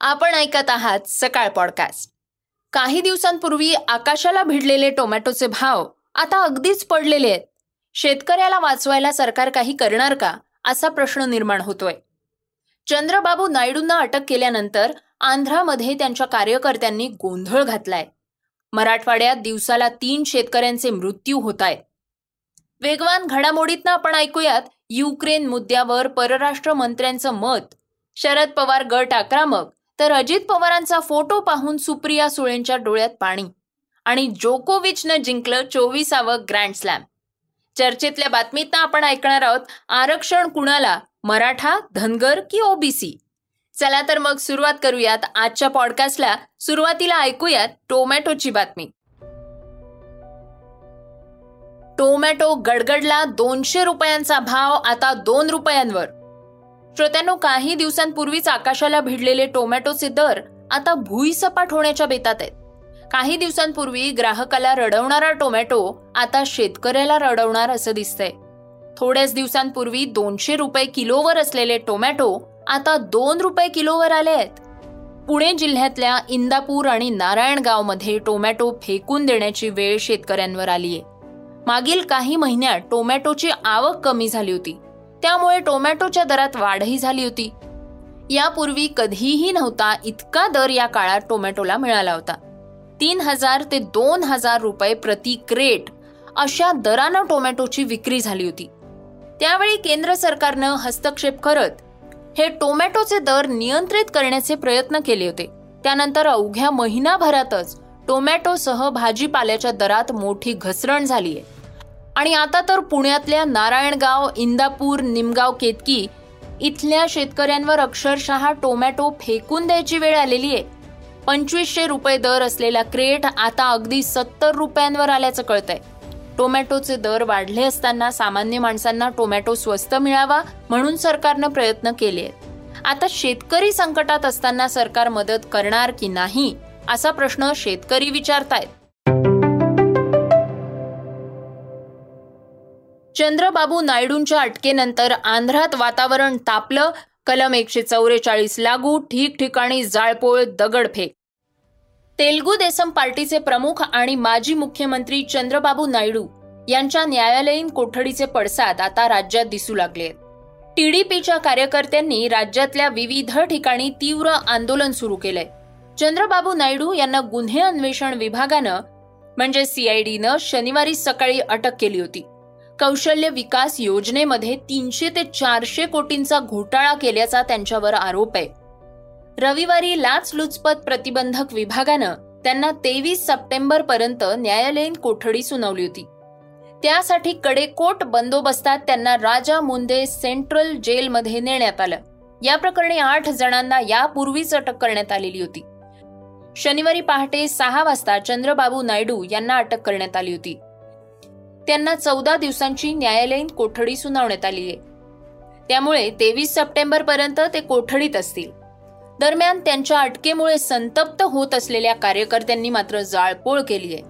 आपण ऐकत आहात सकाळ पॉडकास्ट. काही दिवसांपूर्वी आकाशाला भिडलेले टोमॅटोचे भाव आता अगदीच पडलेले आहेत. शेतकऱ्याला वाचवायला सरकार काही करणार का असा प्रश्न निर्माण होतोय. चंद्रबाबू नायडूंना अटक केल्यानंतर आंध्रामध्ये त्यांच्या कार्यकर्त्यांनी गोंधळ घातलाय. मराठवाड्यात दिवसाला तीन शेतकऱ्यांचे मृत्यू होत आहेत वेगवान घडामोडीतनं आपण ऐकूयात युक्रेन मुद्द्यावर परराष्ट्र मंत्र्यांचं मत. शरद पवार गट आक्रमक तर अजित पवारांचा फोटो पाहून सुप्रिया सुळेंच्या डोळ्यात पाणी आणि जोकोविचनं जिंकलं चोवीसावं ग्रँड स्लॅम. चर्चेतल्या बातमीतनं आपण ऐकणार आहोत आरक्षण कुणाला? मराठा धनगर की ओबीसी? चला तर मग सुरुवात करूयात आजच्या पॉडकास्टला सुरुवातीला ऐकूयात टोमॅटोची बातमी. टोमॅटो गडगडला दोनशे रुपयांचा भाव आता दोन रुपयांवर. श्रोत्यांनो काही दिवसांपूर्वीच आकाशाला भिडलेले टोमॅटोचे दर आता भुईसपाट होण्याच्या बेतात आहेत. काही दिवसांपूर्वी ग्राहकाला रडवणारा टोमॅटो आता शेतकऱ्याला रडवणार असं दिसतंय. थोड्याच दिवसांपूर्वी दोनशे रुपये किलोवर असलेले टोमॅटो आता दोन रुपये किलोवर आले आहेत. पुणे जिल्ह्यातल्या इंदापूर आणि नारायणगावमध्ये टोमॅटो फेकून देण्याची वेळ शेतकऱ्यांवर आलीय. मागील काही महिन्यात टोमॅटोची आवक कमी झाली होती. त्यामुळे टोमॅटोच्या दरात वाढही झाली होती. यापूर्वी कधीही नव्हता इतका दर या काळात टोमॅटोला मिळाला होता. तीन हजार ते दोन हजार रुपये प्रति क्रेट अशा दरानं टोमॅटोची विक्री झाली होती. त्यावेळी केंद्र सरकारनं हस्तक्षेप करत हे टोमॅटोचे दर नियंत्रित करण्याचे प्रयत्न केले होते. त्यानंतर अवघ्या महिनाभरातच टोमॅटोसह भाजीपाल्याच्या दरात मोठी घसरण झाली आहे आणि आता तर पुण्यातल्या नारायणगाव इंदापूर निमगाव केतकी इथल्या शेतकऱ्यांवर अक्षरशः टोमॅटो फेकून द्यायची वेळ आलेली आहे. पंचवीसशे रुपये दर असलेला क्रेट आता अगदी सत्तर रुपयांवर आल्याचं कळतंय. टोमॅटोचे दर वाढले असताना सामान्य माणसांना टोमॅटो स्वस्त मिळावा म्हणून सरकारनं प्रयत्न केले आहेत. आता शेतकरी संकटात असताना सरकार मदत करणार की नाही असा प्रश्न शेतकरी विचारतायत. चंद्रबाबू नायडूंच्या अटकेनंतर आंध्रात वातावरण तापलं कलम एकशे चौवेचाळीस लागू ठिकठिकाणी जाळपोळ दगडफेक. तेलगू देसम पार्टीचे प्रमुख आणि माजी मुख्यमंत्री चंद्रबाबू नायडू यांच्या न्यायालयीन कोठडीचे पडसाद आता राज्यात दिसू लागले टीडीपीच्या कार्यकर्त्यांनी राज्यातल्या विविध ठिकाणी तीव्र आंदोलन सुरू केलंय. चंद्रबाबू नायडू यांना गुन्हे अन्वेषण विभागानं म्हणजे सीआयडीनं शनिवारी सकाळी अटक केली होती. कौशल्य विकास योजनेमध्ये तीनशे ते चारशे कोटींचा घोटाळा केल्याचा त्यांच्यावर आरोप आहे. रविवारी लाचलुचपत प्रतिबंधक विभागानं त्यांना तेवीस सप्टेंबर पर्यंत न्यायालयीन कोठडी सुनावली होती. त्यासाठी कडेकोट बंदोबस्तात त्यांना राजा मुंदे सेंट्रल जेलमध्ये नेण्यात आलं. या प्रकरणी आठ जणांना यापूर्वीच अटक करण्यात आलेली होती. शनिवारी पहाटे सहा वाजता चंद्रबाबू नायडू यांना अटक करण्यात आली होती. त्यांना चौदा दिवसांची न्यायालयीन कोठडी सुनावण्यात आली आहे. त्यामुळे तेवीस सप्टेंबर पर्यंत ते कोठडीत असतील. दरम्यान त्यांच्या अटकेमुळे संतप्त होत असलेल्या कार्यकर्त्यांनी मात्र जाळपोळ केली आहे.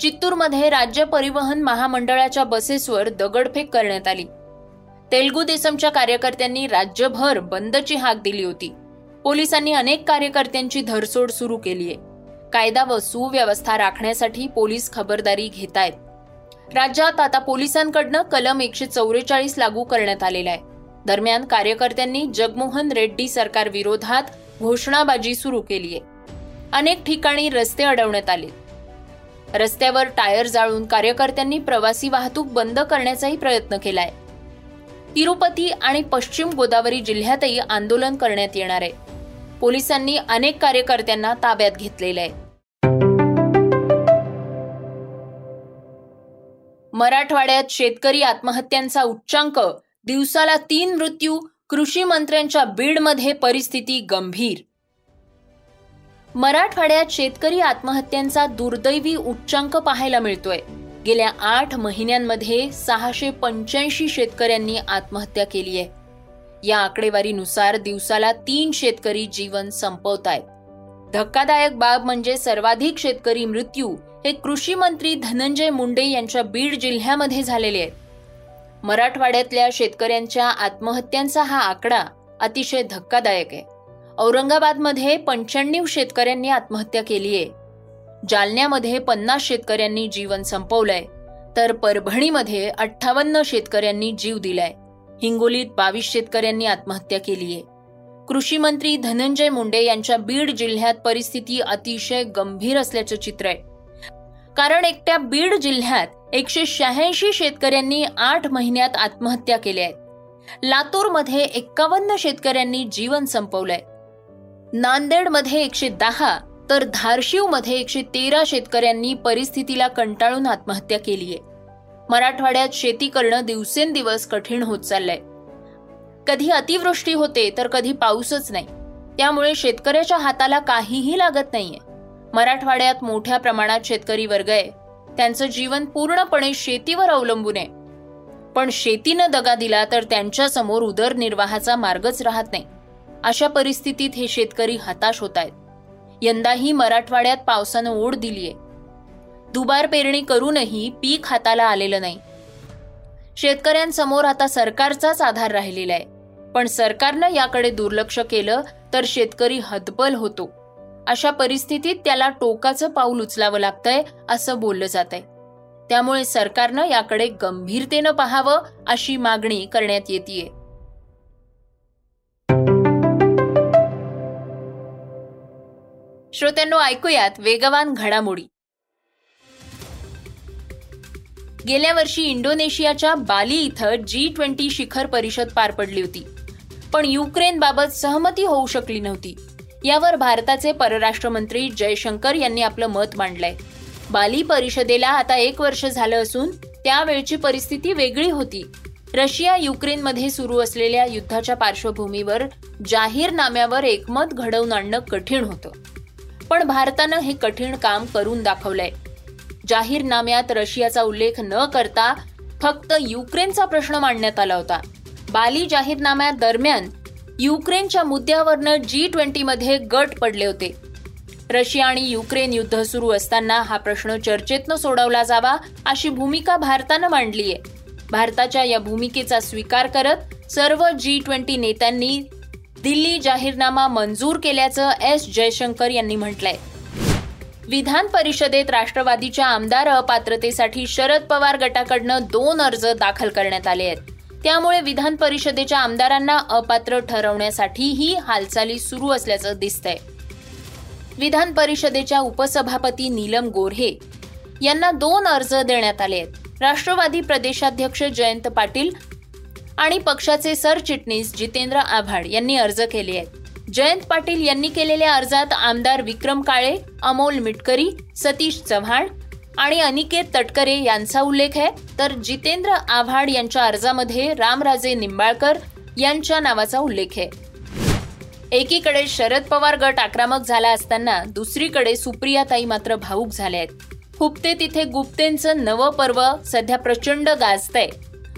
चित्तूरमध्ये राज्य परिवहन महामंडळाच्या बसेसवर दगडफेक करण्यात आली. तेलगू देसमच्या कार्यकर्त्यांनी राज्यभर बंदची हाक दिली होती. पोलिसांनी अनेक कार्यकर्त्यांची धरसोड सुरू केली आहे. कायदा व सुव्यवस्था राखण्यासाठी पोलीस खबरदारी घेत आहेत राज्यात आता पोलिसांकडनं कलम एकशे चौवेचाळीस लागू करण्यात आलेला आहे. दरम्यान कार्यकर्त्यांनी जगमोहन रेड्डी सरकार विरोधात घोषणाबाजी सुरू केली आहे. अनेक ठिकाणी रस्ते अडवण्यात आले. रस्त्यावर टायर जाळून कार्यकर्त्यांनी प्रवासी वाहतूक बंद करण्याचाही प्रयत्न केलाय. तिरुपती आणि पश्चिम गोदावरी जिल्ह्यातही आंदोलन करण्यात येणार आहे. पोलिसांनी अनेक कार्यकर्त्यांना ताब्यात घेतलेलं आहे. मराठवाड्यात शेतकरी आत्महत्यांचा उच्चांक दिवसाला तीन मृत्यू कृषी मंत्र्यांच्या बीडमध्ये परिस्थिती गंभीर. मराठवाड्यात शेतकरी आत्महत्यांचा दुर्दैवी उच्चांक पाहायला मिळतोय. गेल्या आठ महिन्यांमध्ये सहाशे पंच्याऐंशी शेतकऱ्यांनी आत्महत्या केली आहे. या आकडेवारीनुसार दिवसाला तीन शेतकरी जीवन संपवत आहेत धक्कादायक बाब म्हणजे सर्वाधिक शेतकरी मृत्यू हे कृषी मंत्री धनंजय मुंडे यांच्या बीड जिल्ह्यामध्ये झालेले आहेत. मराठवाड्यातल्या शेतकऱ्यांच्या आत्महत्यांचा हा आकडा अतिशय धक्कादायक आहे. औरंगाबादमध्ये पंच्याण्णव शेतकऱ्यांनी आत्महत्या केली आहे. जालन्यामध्ये पन्नास शेतकऱ्यांनी जीवन संपवलंय. तर परभणीमध्ये अठ्ठावन्न शेतकऱ्यांनी जीव दिलाय. हिंगोलीत बावीस शेतकऱ्यांनी आत्महत्या केली आहे. कृषी मंत्री धनंजय मुंडे यांच्या बीड जिल्ह्यात परिस्थिती अतिशय गंभीर असल्याचं चित्र आहे. कारण एकट्या बीड जिल्ह्यात एकशे शहाऐंशी शेतकऱ्यांनी आठ महिन्यात आत्महत्या केल्या आहेत लातूरमध्ये एक्कावन्न शेतकऱ्यांनी जीवन संपवलंय. नांदेडमध्ये एकशे दहा तर धारशिवमध्ये एकशे तेरा शेतकऱ्यांनी परिस्थितीला कंटाळून आत्महत्या केली आहे. मराठवाड्यात शेती करणं दिवसेंदिवस कठीण होत चाललंय. कधी अतिवृष्टी होते तर कधी पाऊसच नाही. त्यामुळे शेतकऱ्याच्या हाताला काहीही लागत नाहीये. मराठवाड्यात मोठ्या प्रमाणात शेतकरी वर्ग आहे. त्यांचं जीवन पूर्णपणे शेतीवर अवलंबून आहे. पण शेतीनं दगा दिला तर त्यांच्यासमोर उदरनिर्वाहाचा मार्गच राहत नाही. अशा परिस्थितीत हे शेतकरी हताश होत आहेत. यंदाही मराठवाड्यात पावसानं ओढ दिलीये. दुबार पेरणी करूनही पीक हाताला आलेलं नाही. शेतकऱ्यांसमोर आता सरकारचाच आधार राहिलेला आहे. पण सरकारनं याकडे दुर्लक्ष केलं तर शेतकरी हतबल होतो. अशा परिस्थितीत त्याला टोकाचं पाऊल उचलावं लागतंय असं बोललं जात आहे त्यामुळे सरकारनं याकडे गंभीरतेनं पाहावं अशी मागणी करण्यात येते श्रोत्यांनो ऐकूयात वेगवान घडामोडी. गेल्या वर्षी इंडोनेशियाच्या बाली इथं जी ट्वेंटी शिखर परिषद पार पडली होती. पण युक्रेनबाबत सहमती होऊ शकली नव्हती. यावर भारताचे परराष्ट्र मंत्री जयशंकर यांनी आपलं मत मांडलंय. बाली परिषदेला आता एक वर्ष झालं असून त्यावेळची परिस्थिती वेगळी होती. रशिया युक्रेनमध्ये सुरू असलेल्या युद्धाच्या पार्श्वभूमीवर जाहीरनाम्यावर एकमत घडवून आणणं कठीण होतं. पण भारतानं हे कठीण काम करून दाखवलंय. जाहीरनाम्यात रशियाचा उल्लेख न करता फक्त युक्रेनचा प्रश्न मांडण्यात आला होता. बाली जाहीरनाम्या दरम्यान युक्रेनच्या मुद्द्यावरनं जी ट्वेंटीमध्ये गट पडले होते. रशिया आणि युक्रेन युद्ध सुरू असताना हा प्रश्न चर्चेतनं सोडवला जावा अशी भूमिका भारतानं मांडली आहे भारताच्या या भूमिकेचा स्वीकार करत सर्व जी ट्वेंटी नेत्यांनी दिल्ली जाहीरनामा मंजूर केल्याचं एस जयशंकर यांनी म्हटलंय. विधान परिषदेत राष्ट्रवादीच्या आमदार अपात्रतेसाठी शरद पवार गटाकडनं दोन अर्ज दाखल करण्यात आले आहेत. त्यामुळे विधान परिषदेच्या आमदारांना अपात्र ठरवण्यासाठी ही हालचाली सुरू असल्याचं दिसतंय. विधान परिषदेच्या उपसभापती नीलम गोऱ्हे यांना दोन अर्ज देण्यात आले आहेत. राष्ट्रवादी प्रदेशाध्यक्ष जयंत पाटील आणि पक्षाचे सरचिटणीस जितेंद्र आव्हाड यांनी अर्ज केले आहेत. जयंत पाटील यांनी केलेल्या अर्जात आमदार विक्रम काळे अमोल मिटकरी सतीश चव्हाण आणि अनिकेत तटकरे यांचा उल्लेख आहे. तर जितेंद्र आव्हाड यांच्या अर्जामध्ये रामराजे निंबाळकर यांच्या नावाचा उल्लेख आहे. एकीकडे शरद पवार गट आक्रमक झाला असताना दुसरीकडे सुप्रियाताई मात्र भाऊक झाले आहेत. खुपते तिथे गुप्तेंचं नवं पर्व सध्या प्रचंड गाजतंय.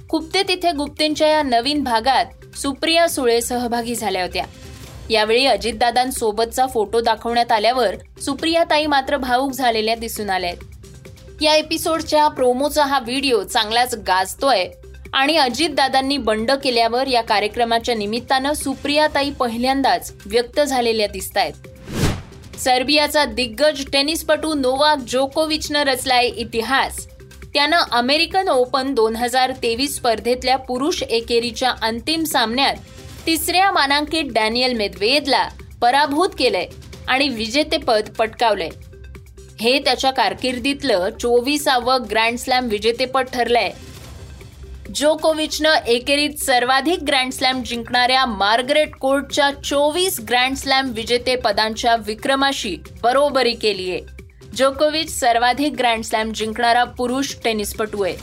खुपते तिथे गुप्तेंच्या या नवीन भागात सुप्रिया सुळे सहभागी झाल्या होत्या. यावेळी अजितदादांसोबतचा फोटो दाखवण्यात आल्यावर सुप्रियाताई मात्र भाऊक झालेल्या दिसून आल्या आहेत. या एपिसोडच्या प्रोमोचा हा व्हिडिओ चांगलाच गाजतोय. आणि अजितदादांनी बंड केल्यावर या कार्यक्रमाच्या निमित्तानं सुप्रियाताई पहिल्यांदाच व्यक्त झालेल्या दिसत आहेत सर्बियाचा दिग्गज टेनिसपटू नोवाक जोकोविचनं रचलाय इतिहास. त्यानं अमेरिकन ओपन दोन हजार तेवीस स्पर्धेतल्या पुरुष एकेरीच्या अंतिम सामन्यात तिसऱ्या मानांकित डॅनियल मेदवेदला पराभूत केलंय आणि विजेतेपद पटकावलंय. हे त्याच्या कारकिर्दीतलं चोवीसावं ग्रँड स्लॅम विजेतेपद ठरलंय. जोकोविचनं एकेरीत सर्वाधिक ग्रँड स्लॅम जिंकणाऱ्या मार्गरेट कोर्टच्या चोवीस ग्रँड स्लॅम विजेते पदांच्या विक्रमाशी बरोबरी केलीये. जोकोविच सर्वाधिक ग्रँड स्लॅम जिंकणारा पुरुष टेनिसपटू आहे.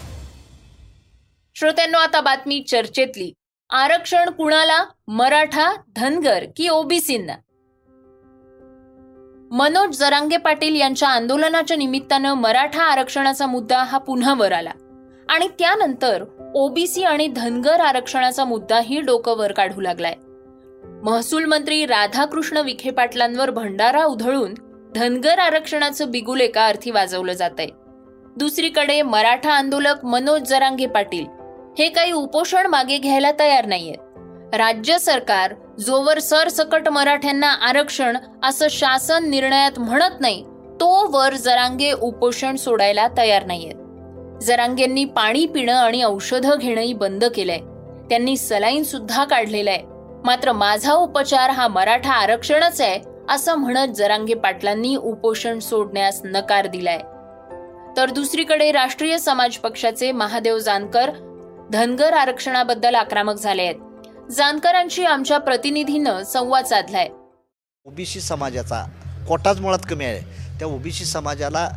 श्रोत्यांनो आता बातमी चर्चेतली. आरक्षण कुणाला? मराठा धनगर की ओबीसींना मनोज जरांगे पाटील यांच्या आंदोलनाच्या निमित्तानं मराठा आरक्षणाचा मुद्दा हा पुन्हा वर आला. आणि त्यानंतर ओबीसी आणि धनगर आरक्षणाचा मुद्दाही डोकं वर काढू लागलाय. महसूल मंत्री राधाकृष्ण विखे पाटलांवर भंडारा उधळून धनगर आरक्षणाचं बिगुल एका अर्थी वाजवलं जात आहे दुसरीकडे मराठा आंदोलक मनोज जरांगे पाटील. हे काही उपोषण मागे घ्यायला तयार नाहीयेत. राज्य सरकार जोवर सरसकट मराठ्यांना आरक्षण असं शासन निर्णयात म्हणत नाही तोवर जरांगे उपोषण सोडायला तयार नाहीयेत. जरांगेंनी पाणी पिणं आणि औषधं घेणंही बंद केलंय. त्यांनी सलाईन सुद्धा काढलेलं आहे मात्र माझा उपचार हा मराठा आरक्षणच आहे असं म्हणत जरांगे पाटलांनी उपोषण सोडण्यास नकार दिलाय. तर दुसरीकडे राष्ट्रीय समाज पक्षाचे महादेव जानकर धनगर आरक्षणाबद्दल आक्रमक झाले आहेत जानकरांशी आमच्या प्रतिनिधीनं संवाद साधलाय. ओबीसी समाजाचा कोटाच मुळात कमी आहे. त्या ओबीसी समाजाला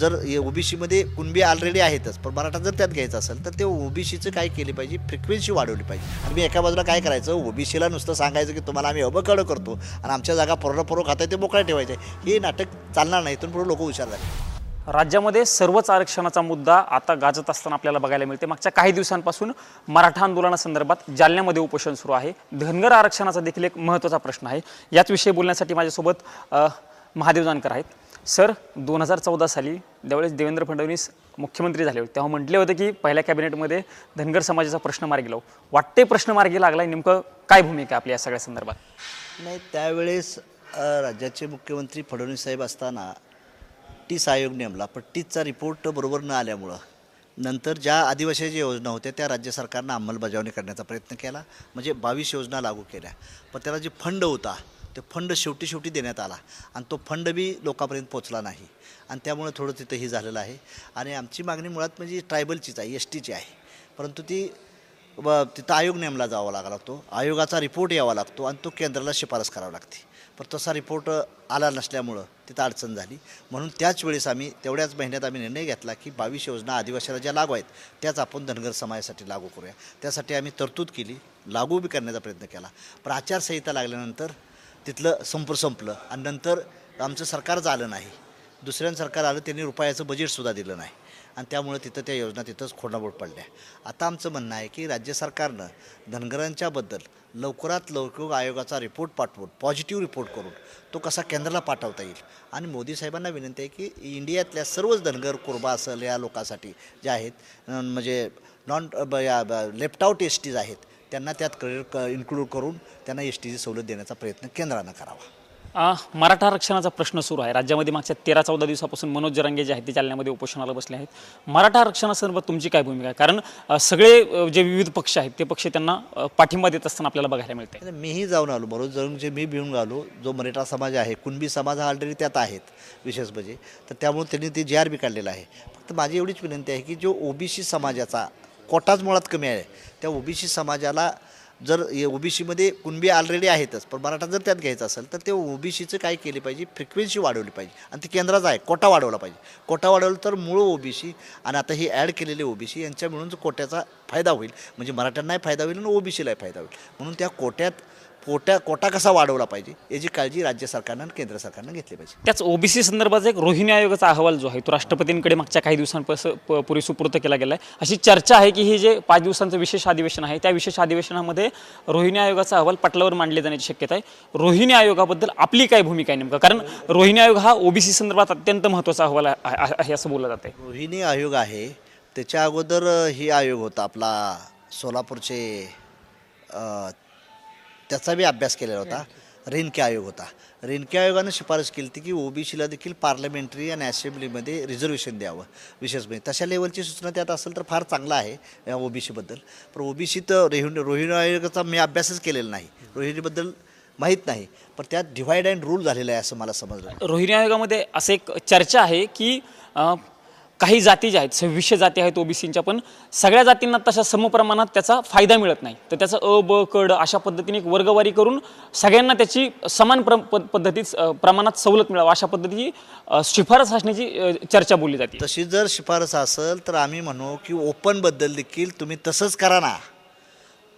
जर ओबीसीमध्ये कुणबी ऑलरेडी आहेतच पण मराठा जर त्यात घ्यायचं असेल तर ते ओबीसीचं काय केली पाहिजे? फ्रिक्वेन्सी वाढवली पाहिजे. आणि मी एका बाजूला काय करायचं? ओबीसीला नुसतं सांगायचं की तुम्हाला आम्ही अबकडं करतो आणि आमच्या जागा पोरं पोरं खाताय ते मोकळ्या ठेवायचे हे नाटक चालणार नाही इथून पुढे लोक हुशार झाले. राज्यामध्ये सर्वच आरक्षणाचा मुद्दा आता गाजत असताना आपल्याला बघायला मिळते. मागच्या काही दिवसांपासून मराठा आंदोलनासंदर्भात जालन्यामध्ये उपोषण सुरू आहे. धनगर आरक्षणाचा देखील एक महत्त्वाचा प्रश्न आहे. याच विषयी बोलण्यासाठी माझ्यासोबत महादेव जानकर आहेत. सर दोन हजार चौदा साली ज्यावेळेस देवेंद्र फडणवीस मुख्यमंत्री झाले होते तेव्हा म्हटले होते की पहिल्या कॅबिनेटमध्ये धनगर समाजाचा प्रश्न मार्गी लावू. वाटते प्रश्न मार्गी लागला नेमकं काय भूमिका आपल्या या सगळ्या संदर्भात? नाही त्यावेळेस राज्याचे मुख्यमंत्री फडणवीस साहेब असताना टीस आयोग नेमला. पण रिपोर्ट बरोबर न आल्यामुळं. नंतर ज्या आदिवासीच्या योजना होत्या त्या राज्य सरकारनं अंमलबजावणी करण्याचा प्रयत्न केला. म्हणजे बावीस योजना लागू केल्या. पण त्याला जे फंड होता ते फंड शेवटी शेवटी देण्यात आला. आणि तो फंड बी लोकांपर्यंत पोचला नाही. आणि त्यामुळे थोडं तिथं हे झालेलं आहे. आणि आमची मागणी मुळात म्हणजे ट्रायबलचीच आहे एस टीची आहे. परंतु ती तिथं आयोग नेमला जावा लागला लागतो आयोगाचा रिपोर्ट यावा लागतो आणि तो केंद्राला शिफारस करावी लागते. पण तसा रिपोर्ट आला नसल्यामुळं तिथं अडचण झाली. म्हणून त्याच वेळेस आम्ही तेवढ्याच महिन्यात आम्ही निर्णय घेतला की बावीस योजना आदिवासीला ज्या लागू आहेत त्याच आपण धनगर समाजासाठी लागू करूया. त्यासाठी आम्ही तरतूद केली लागू बी करण्याचा प्रयत्न केला. पण आचारसंहिता लागल्यानंतर तिथलं संप संपलं. आणि नंतर आमचं सरकार आलं नाही. दुसऱ्यां सरकार आलं त्यांनी रुपयाचं बजेटसुद्धा दिलं नाही. आणि त्यामुळे तिथं त्या योजना तिथंच खोडाबोड पडल्या. आता आमचं म्हणणं आहे की राज्य सरकारनं धनगरांच्याबद्दल लवकरात लवकर आयोगाचा रिपोर्ट पाठवून पॉझिटिव्ह रिपोर्ट करून तो कसा केंद्राला पाठवता येईल. आणि मोदी साहेबांना विनंती आहे की इंडियातल्या सर्वच धनगर कुर्बा असेल या लोकांसाठी जे आहेत म्हणजे non left out S Ts आहेत त्यांना त्यात करिअर क इन्क्लूड करून त्यांना एस टीची सवलत देण्याचा प्रयत्न केंद्रानं करावा. मराठा आरक्षणाचा प्रश्न सुरू आहे. राज्यामध्ये मागच्या तेरा चौदा दिवसापासून मनोज जरांगे जे आहेत ते जालन्यामध्ये उपोषणाला बसले आहेत. मराठा आरक्षणासंदर्भात तुमची काय भूमिका आहे? कारण सगळे जे विविध पक्ष आहेत ते पक्ष त्यांना पाठिंबा देत असताना आपल्याला बघायला मिळते मीही जाऊन आलो. बरोबर जाऊन जे मी भिवून आलो जो मराठा समाज आहे कुणबी समाज हा ऑलरेडी त्यात आहेत विशेष म्हणजे. तर त्यामुळे त्यांनी ते जे आर बी काढलेलं आहे. फक्त माझी एवढीच विनंती आहे की जो ओबीसी समाजाचा कोटाच मुळात कमी आहे त्या ओबीसी समाजाला जर ओबीसीमध्ये कुणबी ऑलरेडी आहेतच पण मराठा जर त्यात घ्यायचं असेल तर ते ओबीसीचं काय केली पाहिजे? फ्रिक्वेन्सी वाढवली पाहिजे. आणि ते केंद्राचा आहे कोटा वाढवला पाहिजे. कोटा वाढवला तर मूळ ओबीसी आणि आता हे ॲड केलेले ओबीसी यांच्या मिळून जो कोट्याचा फायदा होईल. म्हणजे मराठ्यांनाही फायदा होईल आणि ओबीसीलाही फायदा होईल. म्हणून त्या कोट्यात कोट्या कोटा कसा वाढवला पाहिजे याची काळजी राज्य सरकारनं आणि केंद्र सरकारनं घेतली पाहिजे. त्याच ओबीसी संदर्भात एक रोहिणी आयोगाचा अहवाल जो आहे तो राष्ट्रपतींकडे मागच्या काही दिवसांपास प- पूर्वी सुपूर्त केला गेला आहे अशी चर्चा आहे की हे जे पाच दिवसांचं विशेष अधिवेशन आहे त्या विशेष अधिवेशनामध्ये रोहिणी आयोगाचा अहवाल पटलावर मांडले जाण्याची शक्यता आहे. रोहिणी आयोगाबद्दल आपली काय भूमिका आहे नेमकं? कारण रोहिणी आयोग हा ओबीसी संदर्भात अत्यंत महत्त्वाचा अहवाल आहे- असं बोललं जाते रोहिणी आयोग आहे त्याच्या अगोदर ही आयोग होता आपला सोलापूरचे त्याचा बी अभ्यास केलेला होता. रेनके आयोग होता. रेनके आयोगानं शिफारस केली होती की ओबीसीला देखील पार्लमेंटरी आणि असेंब्लीमध्ये रिझर्वेशन द्यावं विशेष म्हणजे तशा लेवलची सूचना त्यात असेल तर फार चांगला आहे या ओबीसीबद्दल पण ओबीसी तर रोहिणी रोहिणी आयोगाचा मी अभ्यासच केलेला नाही. रोहिणीबद्दल माहीत नाही. पण त्यात डिव्हाइड अँड रूल झालेला आहे असं मला समजलं. रोहिणी आयोगामध्ये असं एक चर्चा आहे की काही जाती ज्या आहेत सव्वीसशे जाती आहेत ओबीसींच्या पण सगळ्या जातींना तशा समप्रमाणात त्याचा फायदा मिळत नाही. तर त्याचं अ ब कड अशा पद्धतीने एक वर्गवारी करून सगळ्यांना त्याची समान प्र प- पद्धतीत प्रमाणात सवलत मिळावं अशा पद्धतीची शिफारस असण्याची चर्चा बोलली जाते. तशी जर शिफारस असेल तर आम्ही म्हणू की ओपनबद्दल देखील तुम्ही तसंच करा ना.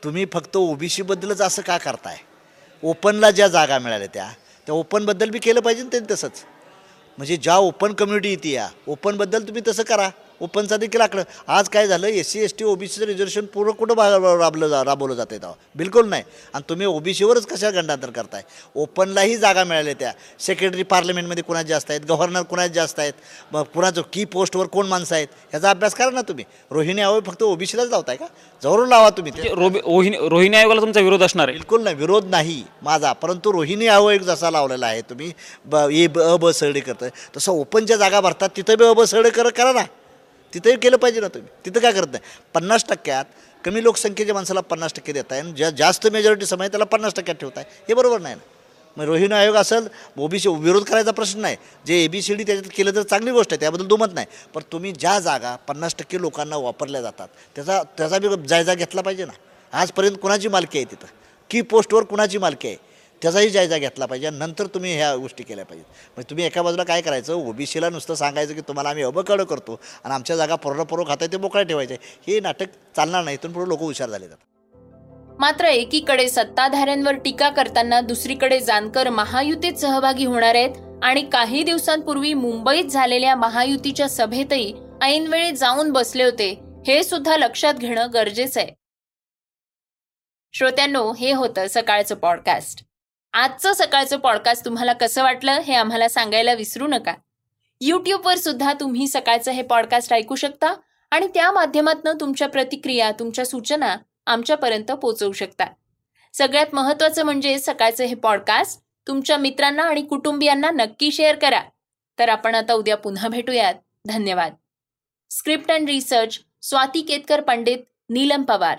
तुम्ही फक्त ओबीसीबद्दलच असं का करताय? ओपनला ज्या जागा मिळाल्या त्या त्या ओपनबद्दल बी केलं पाहिजे ना त्यांनी तसंच. म्हणजे ज्या ओपन कम्युनिटी येते या ओपनबद्दल तुम्ही तसं करा. ओपनचा देखील आकडं. आज काय झालं एस सी एस टी ओबीसीचं रिझर्वेशन पूर्ण कुठं राबलं जा राबवलं जातं तेव्हा. बिलकुल नाही. आणि तुम्ही ओबीसीवरच कशा गंडांतर करताय? ओपनलाही जागा मिळाल्या त्या. सेक्रेटरी पार्लमेंटमध्ये कुणाच जास्त आहेत? गव्हर्नर कुणाच जास्त आहेत? मग कुणाचं की पोस्टवर कोण माणसं आहेत? ह्याचा अभ्यास करा ना तुम्ही. रोहिणी आवे फक्त ओबीसीलाच लावताय का? जवळून लावा तुम्ही ते. रोबी रोहिणी रोहिणी आयोगाला तुमचा विरोध असणार आहे. बिलकुल नाही. विरोध नाही माझा. परंतु रोहिणी आयोग जसा लावलेला आहे तुम्ही ब ए ब अ ब करताय. तसं ओपनच्या जागा भरतात तिथं बी अ ब करा ना. तिथंही केलं पाहिजे ना तुम्ही. तिथं काय करत नाही. पन्नास टक्क्यात कमी लोकसंख्येच्या माणसाला पन्नास टक्के देताय आणि ज्या जास्त मेजॉरिटी समय त्याला पन्नास टक्क्यात ठेवताय. हे बरोबर नाही ना. मग रोहिणी आयोग असेल ओबीसी विरोध करायचा प्रश्न नाही. जे ए बी सी डी त्याच्यात केलं तर चांगली गोष्ट आहे त्याबद्दल दुमत नाही. पण तुम्ही ज्या जागा पन्नास टक्के लोकांना वापरल्या जातात त्याचा त्याचा बी जायजा घेतला पाहिजे ना. आजपर्यंत कुणाची मालकी आहे तिथं? की पोस्टवर कुणाची मालकी आहे? त्याचाही जायजा घेतला पाहिजे नंतर तुम्ही ह्या गोष्टी केल्या पाहिजेत. म्हणजे तुम्ही एका बाजूला काय करायचं? ओबीसीला नुसतं सांगायचं की तुम्हाला आम्ही अबकडं करतो आणि आमच्या जागा पोरणपूर्वक खाताय ते मोकळ्या ठेवायचे. हे नाटक चालणार नाही इथून पुढे लोक हुशार झाले जातात. मात्र एकीकडे सत्ताधाऱ्यांवर टीका करताना दुसरीकडे जानकर महायुतीत सहभागी होणार आहेत आणि काही दिवसांपूर्वी मुंबईत झालेल्या महायुतीच्या सभेतही ऐनवेळी जाऊन बसले होते. हे सुद्धा लक्षात घेणं गरजेचं आहे. श्रोत्यांनो हे होतं सकाळचं पॉडकास्ट आजचं सकाळचं पॉडकास्ट तुम्हाला कसं वाटलं हे आम्हाला सांगायला विसरू नका. यूट्यूबवर सुद्धा तुम्ही सकाळचं हे पॉडकास्ट ऐकू शकता आणि त्या माध्यमातून तुमच्या प्रतिक्रिया तुमच्या सूचना आमच्यापर्यंत पोहोचवू शकता. सगळ्यात महत्त्वाचं म्हणजे सकाळचं हे पॉडकास्ट तुमच्या मित्रांना आणि कुटुंबियांना नक्की शेअर करा. तर आपण आता उद्या पुन्हा भेटूयात. धन्यवाद. Script and research Swati Ketkar Pandit Neelam Pawar.